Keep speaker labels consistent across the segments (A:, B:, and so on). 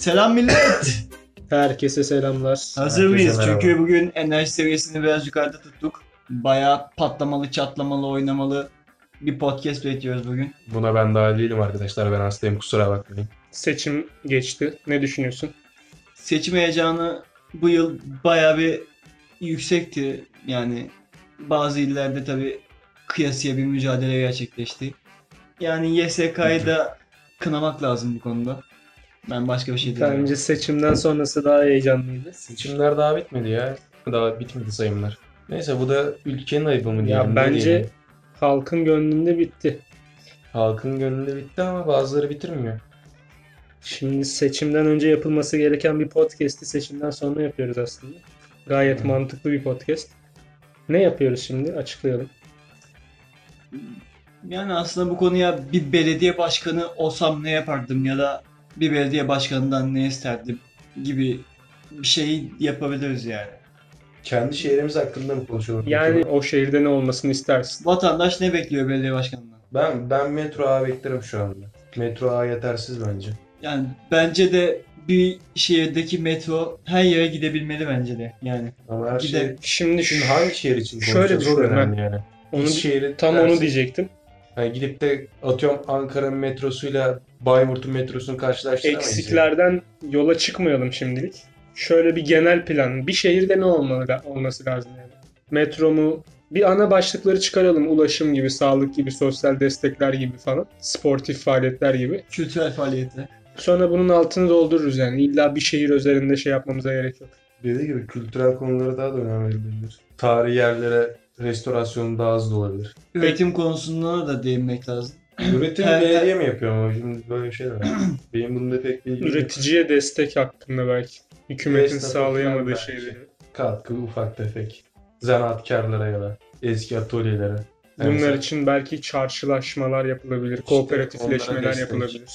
A: Selam millet.
B: Herkese selamlar.
A: Hazır
C: Herkese
A: mıyız?
C: merhaba.
A: Çünkü bugün enerji seviyesini biraz yukarıda tuttuk. Bayağı patlamalı, çatlamalı, oynamalı bir podcast bekliyoruz bugün.
C: Buna ben dahil değilim arkadaşlar. Ben hastayım kusura bakmayın.
B: Seçim geçti. Ne düşünüyorsun?
A: Seçim heyecanı bu yıl bayağı bir yüksekti. Yani bazı illerde tabii kıyasıya bir mücadele gerçekleşti. Yani YSK'yı da kınamak lazım bu konuda. Ben başka bir şey demiyorum.
B: Bence seçimden sonrası daha heyecanlıydı.
C: Seçimler daha bitmedi ya. Daha bitmedi sayımlar. Neyse bu da ülkenin ayıbı mı diyelim.
B: Ya
C: ne
B: bence
C: diyelim?
B: halkın gönlünde bitti.
C: Halkın gönlünde bitti ama bazıları bitirmiyor.
B: Şimdi seçimden önce yapılması gereken bir podcast'i seçimden sonra yapıyoruz aslında. Gayet
C: Hı.
B: mantıklı bir podcast. Ne yapıyoruz şimdi? Açıklayalım.
A: Yani aslında bu konuya bir belediye başkanı olsam ne yapardım ya da bir belediye başkanından ne isterdim gibi bir şey yapabiliriz yani.
C: Kendi şehrimiz hakkında mı konuşalım?
B: Yani o şehirde ne olmasını istersin?
A: Vatandaş ne bekliyor belediye başkanından?
C: ben ben metro ağı beklerim şu anda. Metro ağı yetersiz bence.
A: Yani bence de bir şehirdeki metro her yere gidebilmeli bence de yani.
C: Ama her
A: Gider.
C: şey...
B: Şimdi
C: Şimdi
B: şu,
C: hangi şehir için
B: Şöyle düşünüyorum
C: önemli yani.
B: onu,
C: şehri
B: tam
C: dersin.
B: onu diyecektim.
C: Hani gidip de atıyorum Ankara'nın metrosuyla Bayburt'un metrosunu karşılaştıramayız. yani.
B: Eksiklerden yola çıkmayalım şimdilik. Şöyle bir genel plan. Bir şehirde ne olmalı olması lazım yani? Metro mu? Bir ana başlıkları çıkaralım. Ulaşım gibi, sağlık gibi, sosyal destekler gibi falan. Sportif faaliyetler gibi.
A: Kültürel faaliyetler.
B: Sonra bunun altını doldururuz yani. İlla bir şehir üzerinde şey yapmamıza gerek yok.
C: Dediği gibi kültürel konulara daha da önem verilebilir. Tarihi yerlere restorasyonu daha hızlı olabilir.
A: Üretim konusunda da değinmek lazım.
C: Üretim belediye mi yapıyor ama şimdi böyle şeyler var. Benim bunda pek bilgim yok.
B: Üreticiye destek hakkında belki. Hükümetin
C: Esnafa
B: sağlayamadığı
C: belki.
B: şeyleri.
C: Katkı ufak tefek. Zanaatkarlara ya da eski atölyelere.
B: Bunlar
C: mesela
B: için belki çarşılaşmalar yapılabilir, kooperatifleşmeler
C: destek.
B: yapılabilir.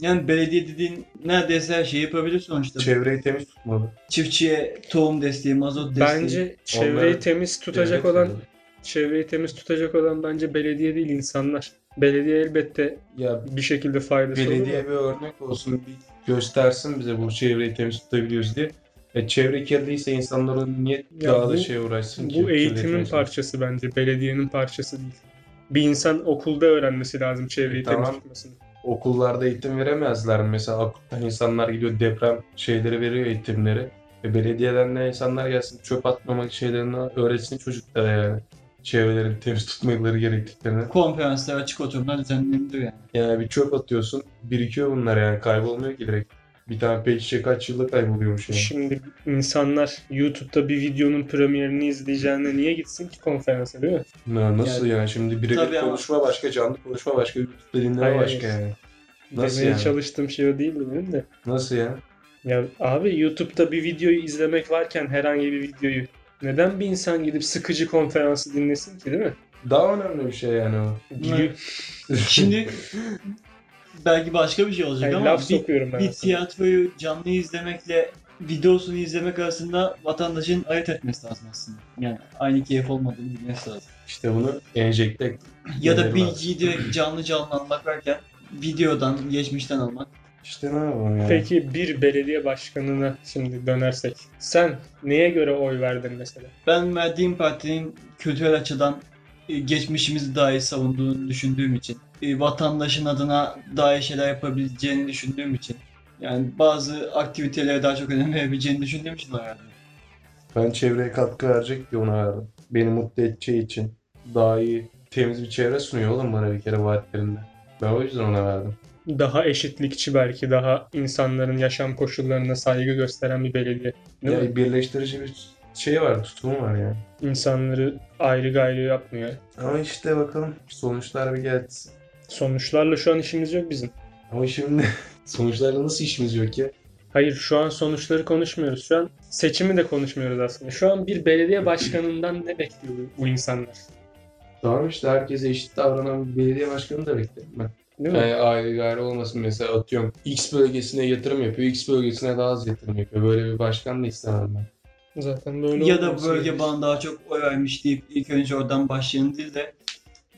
A: Yani belediye dediğin neredeyse her şeyi yapabilir sonuçta.
C: çevreyi temiz tutmalı.
A: Çiftçiye tohum desteği, mazot desteği.
B: Bence çevreyi temiz tutacak
C: Devlet
B: olan
C: yapmalı.
B: çevreyi temiz tutacak olan bence belediye değil insanlar. Belediye elbette
C: ya
B: bir şekilde faydası olur.
C: belediye bir örnek olsun, bir göstersin bize bu çevreyi temiz tutabiliyoruz diye. E, çevre kirliyse insanlar onu niye
B: Ya
C: daha da
B: bu-
C: şey uğraşsın ki?
B: Bu eğitimin parçası bence. Belediyenin parçası değil. Bir insan okulda öğrenmesi lazım çevreyi
C: E,
B: temiz
C: tamam.
B: tutmasını.
C: okullarda eğitim veremezler? Mesela Akut'tan insanlar gidiyor deprem şeyleri veriyor eğitimleri. E belediyeden de insanlar gelsin çöp atmamak şeylerini öğretsin çocuklara yani. Çevrelerini temiz tutmaları gerektiklerini.
A: konferanslar, açık oturumlar düzenlenir yani.
C: Yani bir çöp atıyorsun birikiyor bunlar yani kaybolmuyor ki direkt. Bir tane şişe kaç yılda kayboluyormuş yani.
B: Şimdi insanlar YouTube'da bir videonun premierini izleyeceğine niye gitsin ki konferansa değil mi?
C: Na- Nasıl yani, şimdi
A: Tabii
C: birebir
A: ama-
C: konuşma başka, canlı konuşma başka, YouTube'da dinleme
B: Hayır,
C: başka yani. Nasıl
B: Demeye
C: yani?
B: çalıştığım şey o değildi benim de.
C: Nasıl ya?
B: Ya abi YouTube'da bir videoyu izlemek varken herhangi bir videoyu neden bir insan gidip sıkıcı konferansı dinlesin ki değil mi?
C: Daha önemli bir şey yani o.
A: Şimdi belki başka bir şey olacak
B: Yani
A: ama
B: laf
A: bir,
B: sokuyorum ben.
A: bir tiyatroyu canlı izlemekle videosunu izlemek arasında vatandaşın ayırt etmesi lazım aslında. Yani aynı keyif olmadığını bilmesi lazım.
C: İşte bunu enjekte
A: Ya da bilgiyi direkt canlı canlı almak varken videodan, geçmişten almak.
C: İşte ne yapalım yani.
B: Peki bir belediye başkanına şimdi dönersek. Sen neye göre oy verdin mesela?
A: Ben verdiğim partinin kültürel açıdan e, geçmişimizi daha iyi savunduğunu düşündüğüm için, e, vatandaşın adına daha iyi şeyler yapabileceğini düşündüğüm için, yani bazı aktivitelere daha çok önem verebileceğini düşündüğüm için oy verdim.
C: Ben çevreye katkı verecek diye ona verdim. Beni mutlu edeceği için. Daha iyi, temiz bir çevre sunuyor oğlum bana bir kere vaatlerinde. Ben o yüzden ona verdim.
B: Daha eşitlikçi belki, daha insanların yaşam koşullarına saygı gösteren bir belediye. Değil mi?
C: Yani birleştirici bir şey var, tutumu var yani.
B: İnsanları ayrı gayrı yapmıyor.
C: Ama işte bakalım sonuçlar bir gelsin.
B: Sonuçlarla şu an işimiz yok bizim.
C: Ama şimdi sonuçlarla nasıl işimiz yok ya?
B: Hayır şu an sonuçları konuşmuyoruz. Şu an seçimi de konuşmuyoruz aslında. Şu an bir belediye başkanından ne bekliyor bu, bu insanlar?
C: Tamam işte herkese eşit davranan bir belediye başkanı da beklerim ben.
B: Değil mi?
C: Yani ayrı gayrı olmasın mesela atıyorum X bölgesine yatırım yapıyor, X bölgesine daha az yatırım yapıyor. Böyle bir başkan da istemem ben.
B: Zaten böyle
A: Ya da bölge
B: gerekiyor.
A: bana daha çok oy vermiş deyip ilk önce oradan başlayan değil de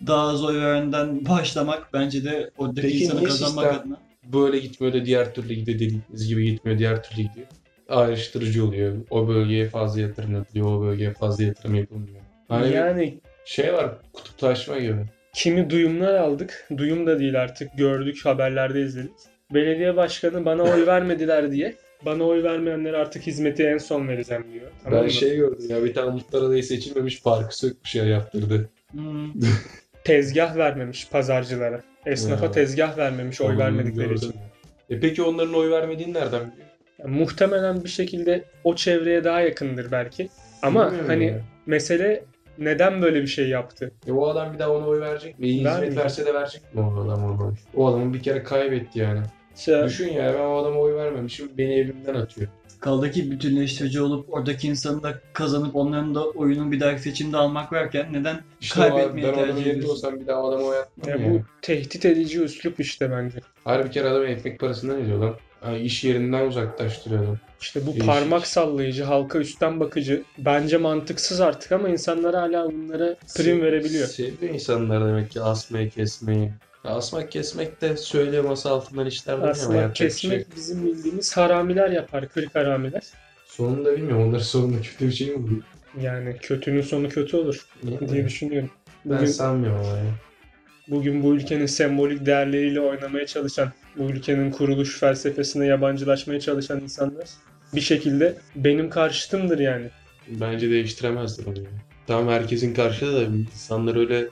A: daha az oy verenden başlamak bence de oradaki
C: Peki
A: insanı
C: niye
A: kazanmak
C: sistem-
A: adına.
C: böyle gitmiyor da diğer türlü gidiyor dediğimiz gibi gitmiyor diğer türlü gidiyor. Ayrıştırıcı oluyor. O bölgeye fazla yatırım yapılıyor, o bölgeye fazla yatırım yapılmıyor. Hani bir
B: Yani
C: şey var, kutuplaşma gibi.
B: Kimi duyumlar aldık. Duyum da değil artık. Gördük, haberlerde izledik. Belediye başkanı bana oy vermediler diye bana oy vermeyenlere artık hizmeti en son vereceğim diyor. Tamam
C: ben
B: mı?
C: şey gördüm ya bir tane muhtar adayı seçilmemiş parkı sökmüş ya yaptırdı.
A: Hmm.
B: Tezgah vermemiş pazarcılara. Esnafa
C: Ya.
B: tezgah vermemiş oy
C: Onu
B: vermedikleri
C: gördüm.
B: için.
C: E peki onların oy vermediğini nereden biliyor?
B: Yani muhtemelen bir şekilde o çevreye daha yakındır belki. Ama
C: Bilmiyorum
B: hani
C: ya.
B: mesele neden böyle bir şey yaptı?
C: E o adam bir daha ona oy verecek mi? İyi hizmet
B: Vermeyecek.
C: verse de verecek mi o adam ona oy? O adamı bir kere kaybetti yani.
B: İşte
C: Düşün ya ben o adama oy vermemişim beni evimden atıyor.
A: Kaldı ki bütünleştirici olup oradaki insanı da kazanıp onların da oyunun bir dahaki seçimde almak varken neden
C: İşte o,
A: Kaybetmeyi
C: ben adamın
A: tercih
C: yerinde
A: ediyorsun.
C: olsam bir daha o adama oy atmam
B: ya
C: ya.
B: bu tehdit edici üslup işte bence.
C: Hayır bir kere adam ekmek parasından ediyor lan. Yani iş yerinden uzaklaştırıyor adam.
B: İşte bu
C: Değişik.
B: parmak sallayıcı, halka üstten bakıcı bence mantıksız artık ama insanlar hala bunlara prim verebiliyor.
C: Seviyor insanlar demek ki asmayı kesmeyi. Asmak kesmek de söyle masa altından işler değil yapacak bir şey
B: kesmek bizim bildiğimiz haramiler yapar, kırk haramiler.
C: Sonunda bilmiyorum onların sonunda kötü bir şey mi olur?
B: Yani kötünün sonu kötü olur diye düşünüyorum.
C: Ben
B: Bugün,
C: sanmıyorum ama ya.
B: bugün bu ülkenin sembolik değerleriyle oynamaya çalışan, bu ülkenin kuruluş felsefesine yabancılaşmaya çalışan insanlar bir şekilde benim karşıtımdır yani.
C: Bence değiştiremezler onu ya. Tamam herkesin karşıda da insanlar öyle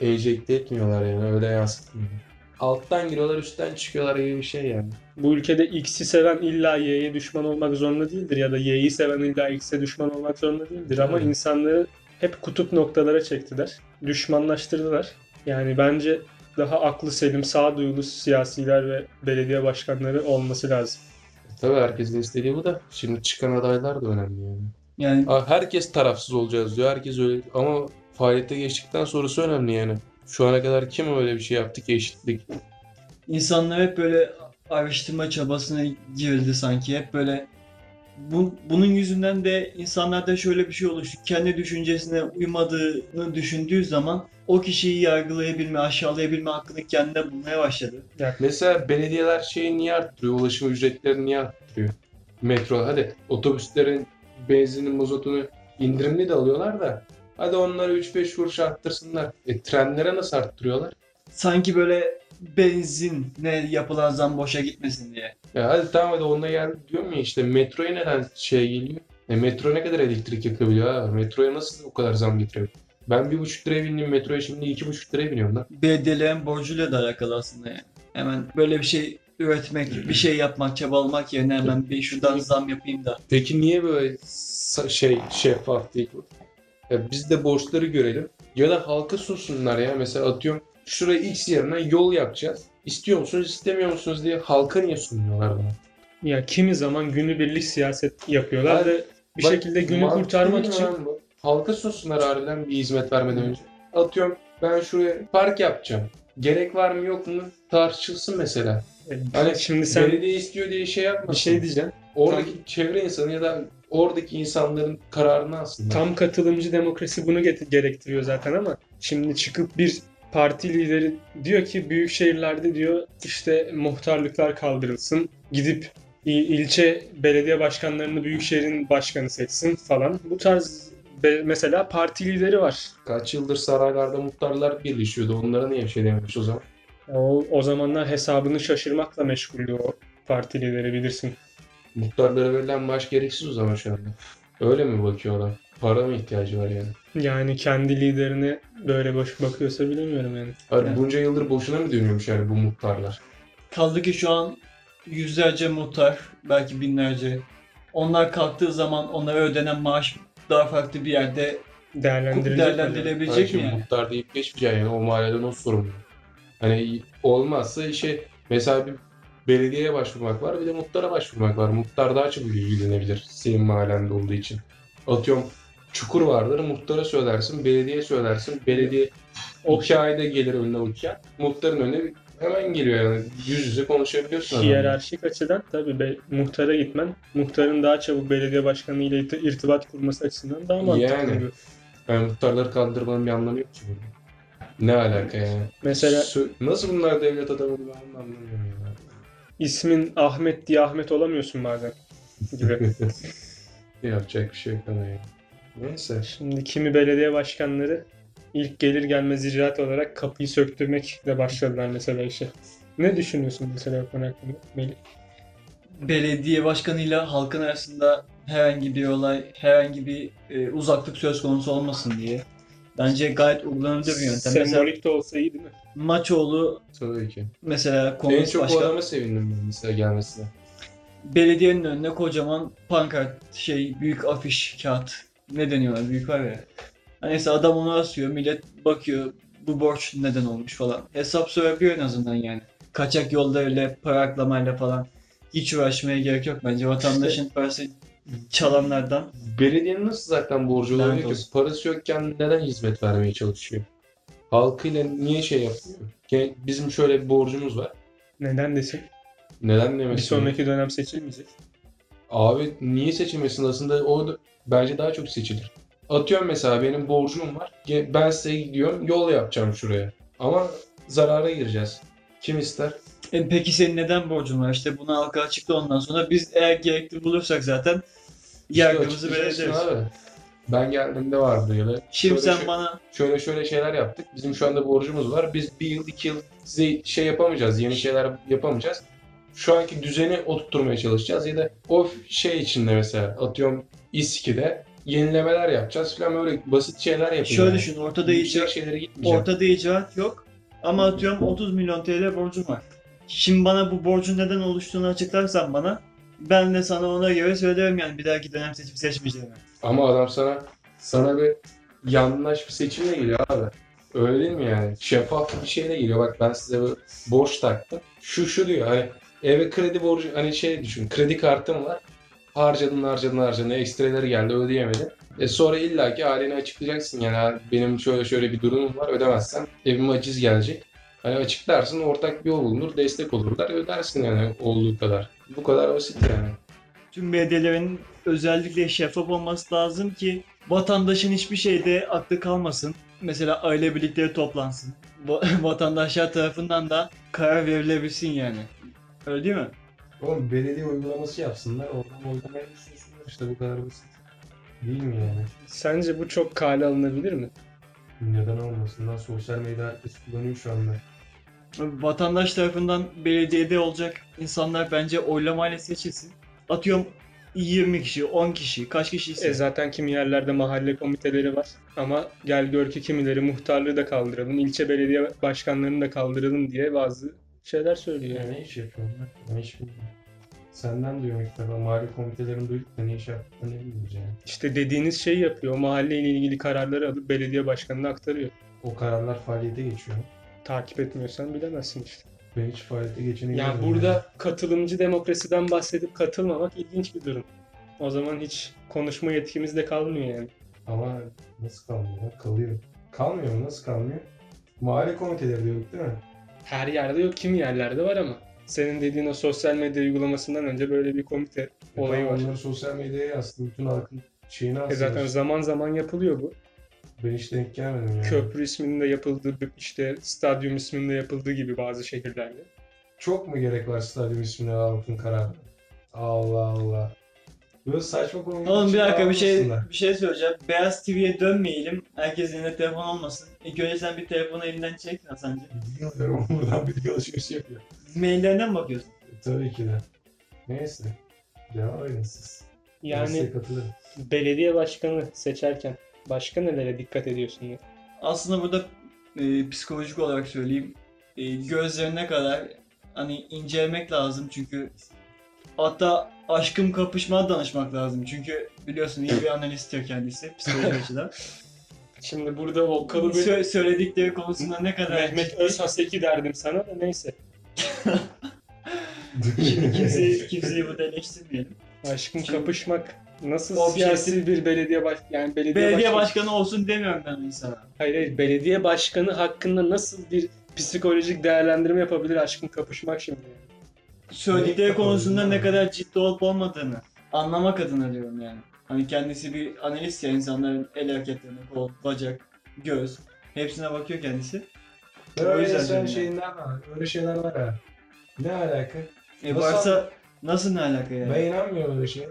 C: enjekte etmiyorlar yani öyle yansıtmıyorlar. Alttan giriyorlar üstten çıkıyorlar gibi bir şey yani.
B: Bu ülkede X'i seven illa Y'ye düşman olmak zorunda değildir ya da Y'yi seven illa X'e düşman olmak zorunda değildir ama
C: Evet.
B: insanları hep kutup noktalara çektiler. Düşmanlaştırdılar. Yani bence daha aklı selim, sağduyulu siyasiler ve belediye başkanları olması lazım.
C: Tabii herkesin istediği bu da. Şimdi çıkan adaylar da önemli yani.
A: yani
C: Herkes tarafsız olacağız diyor. Herkes öyle ama faaliyete geçtikten sonrası önemli yani. Şu ana kadar kim öyle bir şey yaptı ki eşitlik?
A: insanlar hep böyle araştırma çabasına girdi sanki. Hep böyle bu, bunun yüzünden de insanlarda şöyle bir şey oluştu. Kendi düşüncesine uymadığını düşündüğü zaman o kişiyi yargılayabilme, aşağılayabilme hakkını kendine bulmaya başladı.
C: Mesela belediyeler şeyi niye arttırıyor? Ulaşım ücretlerini niye arttırıyor? Metro hadi otobüslerin benzinin mazotunu indirimli de alıyorlar da hadi onları 3-5 kuruş arttırsınlar. E trenlere nasıl arttırıyorlar?
A: Sanki böyle benzinle yapılan zam boşa gitmesin diye.
C: Ya hadi tamam hadi onunla gel diyorum ya işte metroya neden şey geliyor? E metro ne kadar elektrik yakabiliyor ha? Metroya nasıl o kadar zam getiriyor? Ben bir buçuk liraya bindim metroya şimdi iki buçuk liraya biniyorum lan.
A: Belediyelerin borcuyla da alakalı aslında yani. Hemen böyle bir şey üretmek, bir şey yapmak, çabalamak yerine hemen bir şuradan zam yapayım da.
C: Peki niye böyle sa- şey şeffaf değil bu? Ya biz de borçları görelim ya da halka sunsunlar ya. Mesela atıyorum şuraya X yerine yol yapacağız. İstiyor musunuz istemiyor musunuz diye halka niye sunmuyorlar bunu?
B: Ya kimi zaman günübirlik siyaset yapıyorlar
C: Hayır,
B: ve bir
C: Bak,
B: şekilde günü kurtarmak için
C: bu? Halka sunsunlar harbiden bir hizmet vermeden önce. Atıyorum ben şuraya park yapacağım. Gerek var mı yok mu tartışılsın mesela. Hani
B: şimdi sen
C: Belediye istiyor diye şey yapmasın.
B: bir şey diyeceksin.
C: Oradaki çevre insanı ya da oradaki insanların kararını alsınlar.
B: Tam katılımcı demokrasi bunu gerektiriyor zaten ama şimdi çıkıp bir parti lideri diyor ki büyük şehirlerde diyor işte muhtarlıklar kaldırılsın. Gidip il- ilçe belediye başkanlarını büyük şehrin başkanı seçsin falan. Bu tarz mesela parti lideri var.
C: Kaç yıldır saraylarda muhtarlar birleşiyordu. Onlara niye bir şey dememiş o zaman?
B: O, o zamanlar hesabını şaşırmakla meşguldü o parti lideri bilirsin.
C: Muhtarlara verilen maaş gereksiz o zaman şu anda. Öyle mi bakıyorlar? Para mı ihtiyacı var yani?
B: Yani kendi liderine böyle boş bakıyorsa bilemiyorum yani.
C: Abi
A: Yani.
C: bunca yıldır boşuna mı dönüyormuş yani bu muhtarlar?
A: Kaldı ki şu an yüzlerce muhtar, belki binlerce. Onlar kalktığı zaman onlara ödenen maaş daha farklı bir yerde
B: Değerlendirilecek.
A: değerlendirilebilecek mi yani?
C: muhtar deyip geçmeyeceksin yani o mahalleden o sorumlu. Hani olmazsa işe mesela bir belediyeye başvurmak var bir de muhtara başvurmak var. Muhtar daha çabuk ilgilenebilir senin mahallende olduğu için. Atıyorum çukur vardır muhtara söylersin, belediye söylersin. Belediye
B: O
C: ayda gelir önüne kağıt. Muhtarın önüne hemen geliyor yani. Yüz yüze konuşabiliyorsun adamla.
B: Hiyerarşik açıdan tabii be, muhtara gitmen, muhtarın daha çabuk belediye başkanı ile irti- irtibat kurması açısından daha mantıklı.
C: Yani.
B: gibi.
C: Yani muhtarları kandırmanın bir anlamı yok ki burada. Ne alaka yani?
B: Mesela
C: Sö- Nasıl bunlar devlet adamı ben onu anlamıyorum ya.
B: ismin Ahmet diye Ahmet olamıyorsun bazen gibi.
C: Yapacak bir şey yok ona ya. Neyse.
B: Şimdi kimi belediye başkanları ilk gelir gelmez icraat olarak kapıyı söktürmekle başladılar mesela işe. Ne düşünüyorsun mesela bu konu hakkında Melih?
A: belediye başkanıyla halkın arasında herhangi bir olay, herhangi bir e, uzaklık söz konusu olmasın diye. Bence gayet uygulanabilir bir yöntem. Mesela
B: Sembolik de olsa iyi değil mi?
A: Maçoğlu
C: Tabii ki.
A: mesela
C: En
A: komünist
C: çok o
A: başkan
C: adama sevindim ben mesela gelmesine.
A: belediyenin önüne kocaman pankart, şey büyük afiş, kağıt ne deniyorlar büyük var ya. Hani mesela adam onu asıyor, millet bakıyor bu borç neden olmuş falan. Hesap sorabiliyor en azından yani. Kaçak yollarıyla, para aklamayla falan hiç uğraşmaya gerek yok bence. Vatandaşın parası çalanlardan
C: Belediyenin nasıl zaten borcu olabilir ki?
A: olsun.
C: Parası yokken neden hizmet vermeye çalışıyor? Halkıyla niye şey yapıyor? Ge- Bizim şöyle bir borcumuz var.
B: Neden desin?
C: Neden
B: Bir
C: demesin?
B: sonraki dönem seçilmeyecek.
C: Abi niye seçilmesin? Aslında o bence daha çok seçilir. Atıyorum mesela benim borcum var. Ben size gidiyorum yol yapacağım şuraya. Ama zarara gireceğiz. Kim ister?
A: E, peki senin neden borcun var? İşte bunu halka açıkla ondan sonra biz eğer gerekli bulursak zaten
C: İşte
A: yargımızı vereceğiz.
C: Ben geldiğimde vardı öyle.
A: Şimdi
C: Şöyle
A: sen bana
C: şöyle şöyle şeyler yaptık. Bizim şu anda borcumuz var. Biz bir yıl iki yıl size şey yapamayacağız. Yeni şeyler yapamayacağız. Şu anki düzeni oturtmaya çalışacağız. Ya da o şey içinde mesela atıyorum İSKİ'de yenilemeler yapacağız falan böyle basit şeyler yapacağız.
A: şöyle düşün ortada icraat,
C: şeylere gitmeyeceğim.
A: ortada icraat yok ama atıyorum 30 milyon TL borcum var. Şimdi bana bu borcun neden oluştuğunu açıklarsan bana ben de sana ona göre söylerim yani bir dahaki dönem seçip seçmeyeceğimi.
C: Ama adam sana sana bir yanlış bir seçimle geliyor abi. Öyle değil mi yani? Şeffaf bir şeyle geliyor. Bak ben size bir borç taktım. Şu şu diyor hani eve kredi borcu hani şey düşün. Kredi kartım var. Harcadın harcadın harcadın. Ekstreleri geldi ödeyemedin. E sonra illaki ailene açıklayacaksın yani "Ha, benim şöyle şöyle bir durumum var ödemezsem evime aciz gelecek. Hani açıklarsın ortak bir yol bulunur destek olurlar ödersin yani olduğu kadar. Bu kadar basit yani.
A: Tüm belediyelerin özellikle şeffaf olması lazım ki vatandaşın hiçbir şeyde aklı kalmasın. Mesela aile birlikleri toplansın. Va- Vatandaşlar tarafından da karar verilebilsin yani. Öyle değil mi?
C: Oğlum belediye uygulaması yapsınlar. Oradan oylamayı düşünsünler. İşte bu kadar basit. Değil mi yani?
B: Sence bu çok kale alınabilir mi?
C: Neden olmasın lan? Sosyal medya herkes kullanıyor şu anda.
A: Vatandaş tarafından belediyede olacak insanlar bence oylamayla seçilsin. Atıyorum 20 kişi, 10 kişi, kaç kişi ise.
B: E zaten kimi yerlerde mahalle komiteleri var. Ama gel gör ki kimileri muhtarlığı da kaldıralım, ilçe belediye başkanlarını da kaldıralım diye bazı şeyler söylüyor.
C: Ya ne iş yapıyorsun lan? Ben hiç bilmiyorum. Senden duyuyorum ilk defa. Mahalle komitelerini duyduk da ne iş yaptıklarını bilmiyoruz yani.
B: İşte dediğiniz şeyi yapıyor. Mahalleyle ilgili kararları alıp belediye başkanına aktarıyor.
C: O kararlar faaliyete geçiyor.
B: Takip etmiyorsan bilemezsin işte.
C: Ben hiç faaliyete geçeni
B: Yani burada katılımcı demokrasiden bahsedip katılmamak ilginç bir durum. O zaman hiç konuşma yetkimiz de kalmıyor yani.
C: Ama nasıl kalmıyor? Kalıyor. Kalmıyor mu? Nasıl kalmıyor? Mahalle komiteleri diyorduk değil mi?
B: Her yerde yok, kimi yerlerde var ama. Senin dediğin o sosyal medya uygulamasından önce böyle bir komite olayı
C: E
B: var.
C: tamam, Onları sosyal medyaya aslında bütün halkın şeyini
B: E zaten zaman zaman yapılıyor bu.
C: Ben hiç denk gelmedim yani.
B: Köprü isminde yapıldığı, işte stadyum isminde yapıldığı gibi bazı şehirlerde.
C: Çok mu gerek var stadyum ismine halkın kararı? Allah Allah. Böyle saçma konu.
A: Oğlum bir dakika bir şey bir şey söyleyeceğim. Beyaz TV'ye dönmeyelim. Herkesin elinde telefon olmasın. İlk önce sen bir telefonu elinden çek Hasan'cığım.
C: Bilgi alıyorum buradan bilgi alışverişi yapıyor.
A: Maillerinden mi bakıyorsun?
C: E, tabii ki de. Neyse. Devam edin siz.
B: Yani belediye başkanı seçerken başka nelere dikkat ediyorsun? ya?
A: Aslında burada e, psikolojik olarak söyleyeyim. E, gözlerine kadar hani incelemek lazım çünkü hatta aşkım kapışma danışmak lazım. Çünkü biliyorsun iyi bir analisttir kendisi psikoloji açıdan.
B: Şimdi burada o kalıbı
A: Sö- söyledikleri konusunda ne kadar
B: Mehmet Özhaseki derdim sana da neyse.
A: Şimdi kimseyi, kimseyi burada eleştirmeyelim.
B: Aşkın
A: Şimdi-
B: kapışmak nasıl
A: O
B: siyasi bir belediye baş yani belediye,
A: Belediye
B: başkanı-
A: başkanı olsun demiyorum ben insana.
B: Hayır hayır belediye başkanı hakkında nasıl bir psikolojik değerlendirme yapabilir aşkın kapışmak şimdi? yani?
A: Söyledikleri konusunda ne
C: yani?
A: kadar ciddi olup olmadığını anlamak adına diyorum yani. Hani kendisi bir analist ya insanların el hareketlerine, kol, bacak, göz hepsine bakıyor kendisi. O
C: Öyle
A: yüzden
C: sen
A: diyorum
C: şeyinden var. Öyle şeyler var ha. Ne alaka?
A: E
C: Nasıl
A: varsa nasıl ne alaka yani?
C: Ben inanmıyorum öyle şeye.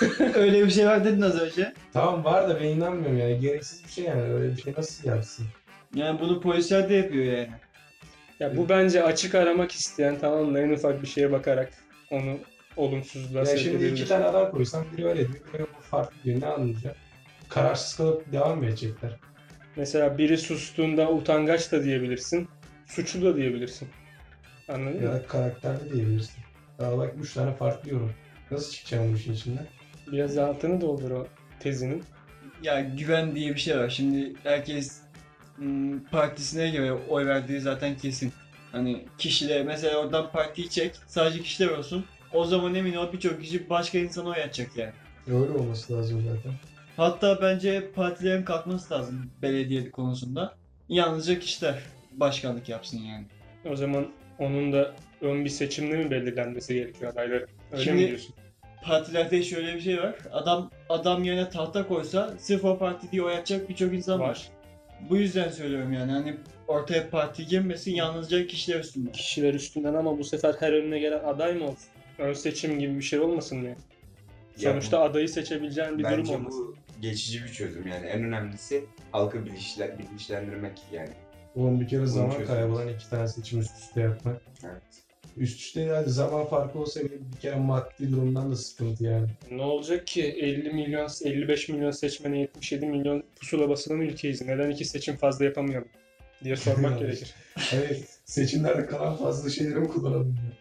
A: Öyle bir şey var dedin az önce.
C: Tamam var da ben inanmıyorum yani. Gereksiz bir şey yani. Öyle bir şey nasıl yapsın?
A: Yani bunu polisler de yapıyor yani.
B: Ya bu bence açık aramak isteyen tamam mı en ufak bir şeye bakarak onu olumsuzluğa
C: Ya
B: sevk
C: şimdi
B: edebilir.
C: iki tane adam koysam biri öyle diyor, biri bu farklı diyor. Ne anlayacak? Kararsız kalıp devam mı edecekler?
B: Mesela biri sustuğunda utangaç da diyebilirsin. Suçlu da diyebilirsin. Anladın
C: Ya
B: mı?
C: da karakterli diyebilirsin. Daha bak üç tane farklı yorum. Nasıl çıkacağım bu işin içinden?
B: Biraz altını doldur o tezinin.
A: Ya güven diye bir şey var. Şimdi herkes partisine göre oy verdiği zaten kesin. Hani kişiler mesela oradan partiyi çek sadece kişiler olsun. O zaman emin ol birçok kişi başka insana oy atacak yani.
C: Öyle olması lazım zaten.
A: Hatta bence partilerin kalkması lazım belediye konusunda. Yalnızca kişiler başkanlık yapsın yani.
B: O zaman onun da ön bir seçimle mi belirlenmesi gerekiyor adayların? Öyle
A: Şimdi-
B: mi diyorsun?
A: Partilerde şöyle bir şey var. Adam adam yerine tahta koysa sırf o parti diye oy atacak birçok insan var.
B: Var.
A: Bu yüzden söylüyorum yani hani ortaya parti girmesin yalnızca kişiler üstünde.
B: Kişiler üstünden ama bu sefer her önüne gelen aday mı olsun? Ön seçim gibi bir şey olmasın mı? Sonuçta adayı seçebileceğin bir durum
D: Bence
B: olmasın.
D: bu geçici bir çözüm yani en önemlisi halkı bilinçlen, bilinçlendirmek yani.
C: Oğlum bir kere
D: Bunu
C: zaman
D: çözeceğiz.
C: kaybolan iki tane seçim üst üste yapmak.
D: Evet.
C: Üst üste yani zaman farkı olsa bile bir kere maddi durumdan da sıkıntı yani.
B: Ne olacak ki 50 milyon, 55 milyon seçmene 77 milyon pusula basılan ülkeyiz. Neden iki seçim fazla yapamayalım diye sormak gerekir.
C: Hayır, seçimlerde kalan fazla şeyleri mi kullanalım diyor.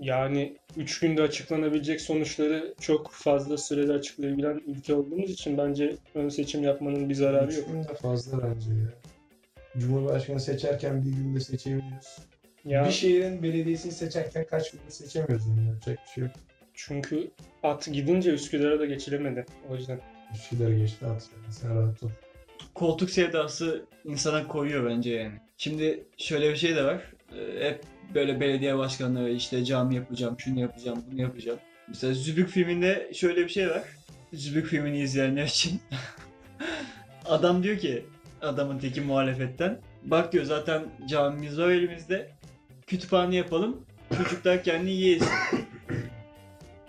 B: Yani 3 günde açıklanabilecek sonuçları çok fazla sürede açıklayabilen ülke olduğumuz için bence ön seçim yapmanın bir zararı
C: Üç
B: yok.
C: gün de fazla bence ya. Cumhurbaşkanı seçerken bir günde seçebiliyoruz.
B: Ya
C: Bir şehrin belediyesini seçerken kaç günde seçemiyoruz yani yapacak bir şey yok.
B: çünkü at gidince Üsküdar'a da geçilemedi. O yüzden.
C: Üsküdar'ı geçti at yani sen rahat ol.
A: koltuk sevdası insana koyuyor bence yani. Şimdi şöyle bir şey de var. Ee, hep böyle belediye başkanları işte cami yapacağım, şunu yapacağım, bunu yapacağım. Mesela Zübük filminde şöyle bir şey var. Zübük filmini izleyenler için. Adam diyor ki adamın teki muhalefetten. Bak diyor zaten camimiz var elimizde. Kütüphane yapalım. Çocuklar kendi yesin.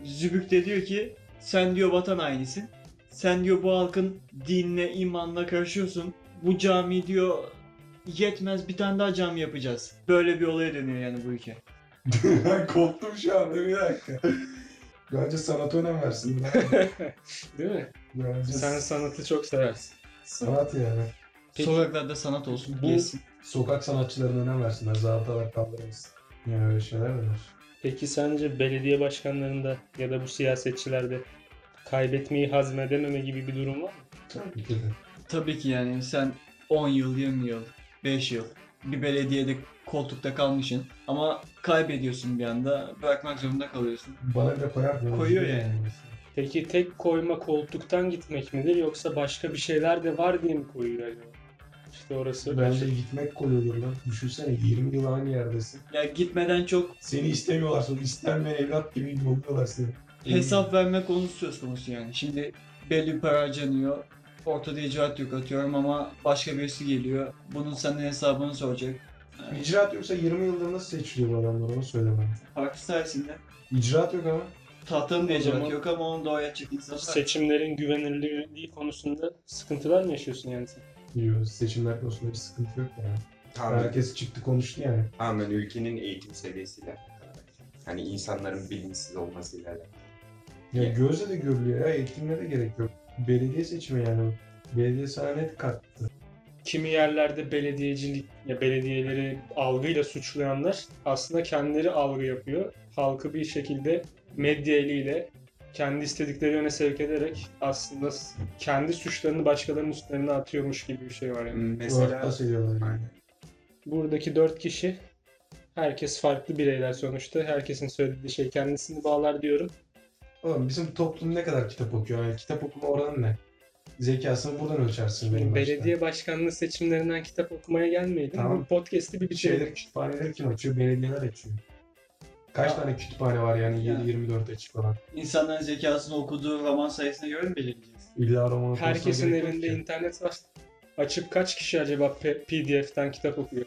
A: Zübük de diyor ki sen diyor vatan hainisin. Sen diyor bu halkın dinle, imanla karışıyorsun. Bu cami diyor yetmez bir tane daha cami yapacağız. Böyle bir olaya dönüyor yani bu ülke.
C: ben korktum şu anda bir dakika. Bence sanata önem versin.
B: Değil mi?
C: Bence
B: Sen sanatı çok seversin.
C: sanat yani.
B: Peki-
A: Sokaklarda sanat olsun,
B: Bu-
A: gezsin.
C: Sokak sanatçılarına önem versinler. Zabıtalar kaldırmasın. Yani öyle şeyler de var.
B: Peki sence belediye başkanlarında ya da bu siyasetçilerde kaybetmeyi hazmedememe gibi bir durum var mı?
C: Tabii ki de.
A: Tabii ki yani sen 10 yıl, 20 yıl, 5 yıl bir belediyede koltukta kalmışsın ama kaybediyorsun bir anda bırakmak zorunda kalıyorsun.
C: Bana bile koyar mı?
A: Koyuyor yani.
B: Peki tek koyma koltuktan gitmek midir yoksa başka bir şeyler de var diye mi koyuyor acaba? İşte orası.
C: Bence gitmek koyuyordur lan. Düşünsene 20 yıl aynı yerdesin.
A: Ya gitmeden çok
C: Seni istemiyorlar sonra istenmeyen evlat gibi yolluyorlar seni.
A: hesap verme konusu söz konusu yani. Şimdi belli bir para harcanıyor. Ortada icraat yok atıyorum ama başka birisi geliyor. Bunun senden hesabını soracak.
C: İcraat yoksa 20 yıldır nasıl seçiliyor bu adamlar onu söyle bana.
A: Parti sayesinde.
C: İcraat yok ama.
A: Tahtanın da
B: zaman-
A: yok ama onu da oynatacak insan var.
B: Seçimlerin güvenilirliği konusunda sıkıntılar mı yaşıyorsun yani sen?
C: Yok seçimler konusunda bir sıkıntı yok yani.
D: Tamamen,
C: Herkes çıktı konuştu yani.
D: tamamen ülkenin eğitim seviyesiyle alakalı. Hani insanların bilinçsiz olmasıyla alakalı.
C: Ya gözle de görülüyor ya eğitimle de gerek yok. Belediye seçimi yani. Belediye sana net kattı.
B: Kimi yerlerde belediyecilik ya belediyeleri algıyla suçlayanlar aslında kendileri algı yapıyor. Halkı bir şekilde medya eliyle kendi istedikleri yöne sevk ederek aslında kendi suçlarını başkalarının üstlerine atıyormuş gibi bir şey var yani.
D: Mesela
C: yani.
D: Aynen.
B: Buradaki dört kişi herkes farklı bireyler sonuçta. Herkesin söylediği şey kendisini bağlar diyorum.
C: Oğlum bizim toplum ne kadar kitap okuyor? Yani kitap okuma oranı ne? Zekasını buradan ölçersin benim
B: Belediye başkanlığı seçimlerinden kitap okumaya gelmeyelim.
C: Tamam.
B: Bu podcast'i bir bitirelim.
C: kütüphaneleri kim açıyor? Belediyeler açıyor. Kaç tane kütüphane var yani
A: Ya.
C: 7-24 açık olan?
A: İnsanların zekasını okuduğu roman sayısına göre mi belirleyeceğiz?
C: İlla roman
B: Herkesin
C: gerek yok
B: elinde
C: ki.
B: internet var. Açıp kaç kişi acaba P- PDF'ten kitap okuyor?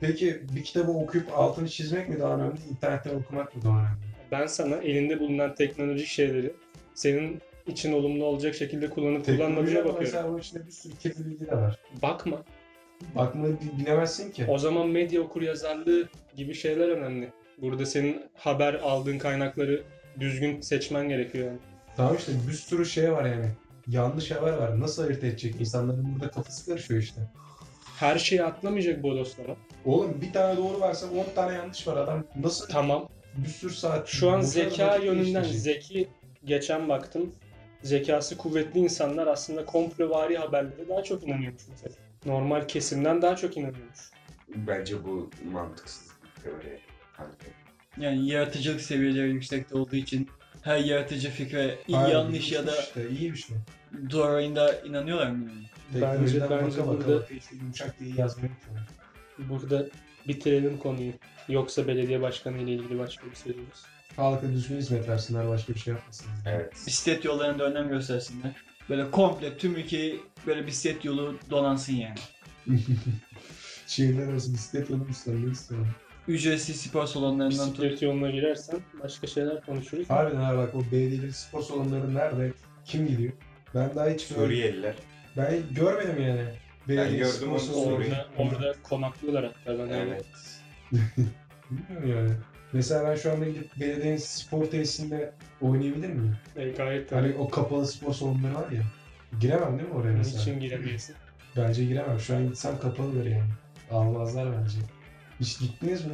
C: Peki bir kitabı okuyup altını çizmek mi daha önemli, internetten okumak mı daha önemli?
B: Ben sana elinde bulunan teknolojik şeyleri senin için olumlu olacak şekilde kullanıp kullanmadığına
C: ama
B: bakıyorum.
C: mesela bunun içinde bir sürü kirli bilgi de var.
B: Bakma.
C: Bakmayı bi- bilemezsin ki.
B: O zaman medya okuryazarlığı gibi şeyler önemli. Burada senin haber aldığın kaynakları düzgün seçmen gerekiyor yani.
C: Tamam işte bir sürü şey var yani. Yanlış haber var. Nasıl ayırt edecek? İnsanların burada kafası karışıyor işte.
B: Her şeyi atlamayacak bodoslama.
C: Oğlum bir tane doğru varsa 10 tane yanlış var. Adam nasıl
B: Tamam.
C: bir sürü saat...
B: Şu an
C: boşuna
B: zeka
C: vakit
B: yönünden
C: geçirecek?
B: zeki geçen baktım. Zekası kuvvetli insanlar aslında komplovari haberlere daha çok inanıyormuş mesela. Normal kesimden daha çok inanıyormuş.
D: Bence bu mantıksız bir teori.
A: Yani yaratıcılık seviyeleri yüksekte olduğu için her yaratıcı fikre
C: Hayır,
A: yanlış ya da
C: işte, iyi bir şey.
A: doğruyla inanıyorlar mı? yani?
B: Bence- bence
C: baka
B: burada-
C: baka işte yumuşak diye yazmayı.
B: Burada bitirelim konuyu. Yoksa belediye başkanı ile ilgili başka bir sözümüz.
C: Halka düzgün hizmet versinler, başka bir şey yapmasınlar.
D: Evet.
A: Bisiklet yollarında önem göstersinler. Böyle komple tüm ülkeyi böyle bisiklet yolu donansın yani.
C: Şehirler arası bisiklet yolu ne istiyorum.
A: Ücretsiz spor salonlarından tut.
B: Bisiklet yoluna girersen başka şeyler konuşuruz.
C: Harbiden abi bak o belediyeleri spor salonları nerede? Kim gidiyor? Ben daha hiç böyle,
D: Suriyeliler.
C: ben görmedim yani. Belediye
D: gördüm
C: spor
D: onu.
B: Orada, orada konaklıyorlar hatta ben.
D: Evet.
C: Bilmiyorum yani. Mesela ben şu anda gidip belediyenin spor tesisinde oynayabilir miyim?
B: E, gayet
C: Hani
B: hani
C: o kapalı spor salonları var ya. Giremem değil mi oraya mesela?
B: için giremiyorsun.
C: Bence giremem. Şu an gitsem kapalıdır yani. Almazlar bence. Hiç gittiniz mi?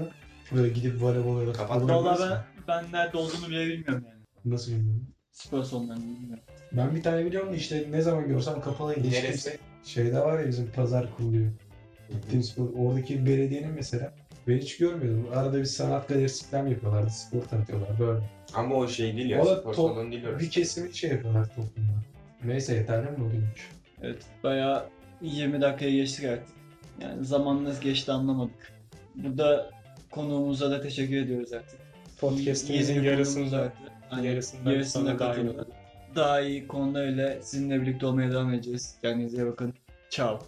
C: Böyle gidip voleybol ya da
D: Kapat-
A: Valla ben, ben nerede olduğunu bile bilmiyorum yani.
C: Nasıl bilmiyorum.
A: Spor salonlarını bilmiyorum.
C: Ben bir tane biliyorum da işte ne zaman görsem kapalı. Hiç
D: Neresi?
C: kimse- Şeyde var ya bizim pazar kuruluyor. Gittiğim spor. Oradaki belediyenin mesela ben hiç görmüyordum. Arada bir sanat galerisi falan yapıyorlardı. Spor tanıtıyorlar böyle.
D: Ama o şey değil ya.
C: O da
D: Spor
C: top-
D: salonu değil orası.
C: Bir kesimi şey yapıyorlar toplumda. Neyse yeterli mi bugünmüş?
A: Evet bayağı 20 dakikaya geçtik artık. Yani zamanınız geçti anlamadık. Burada konuğumuza da teşekkür ediyoruz artık.
B: Podcast'imizin yarısında
A: yarısında
B: sonra dahil.
A: Daha iyi konularla sizinle birlikte olmaya devam edeceğiz. Kendinize bakın. Ciao.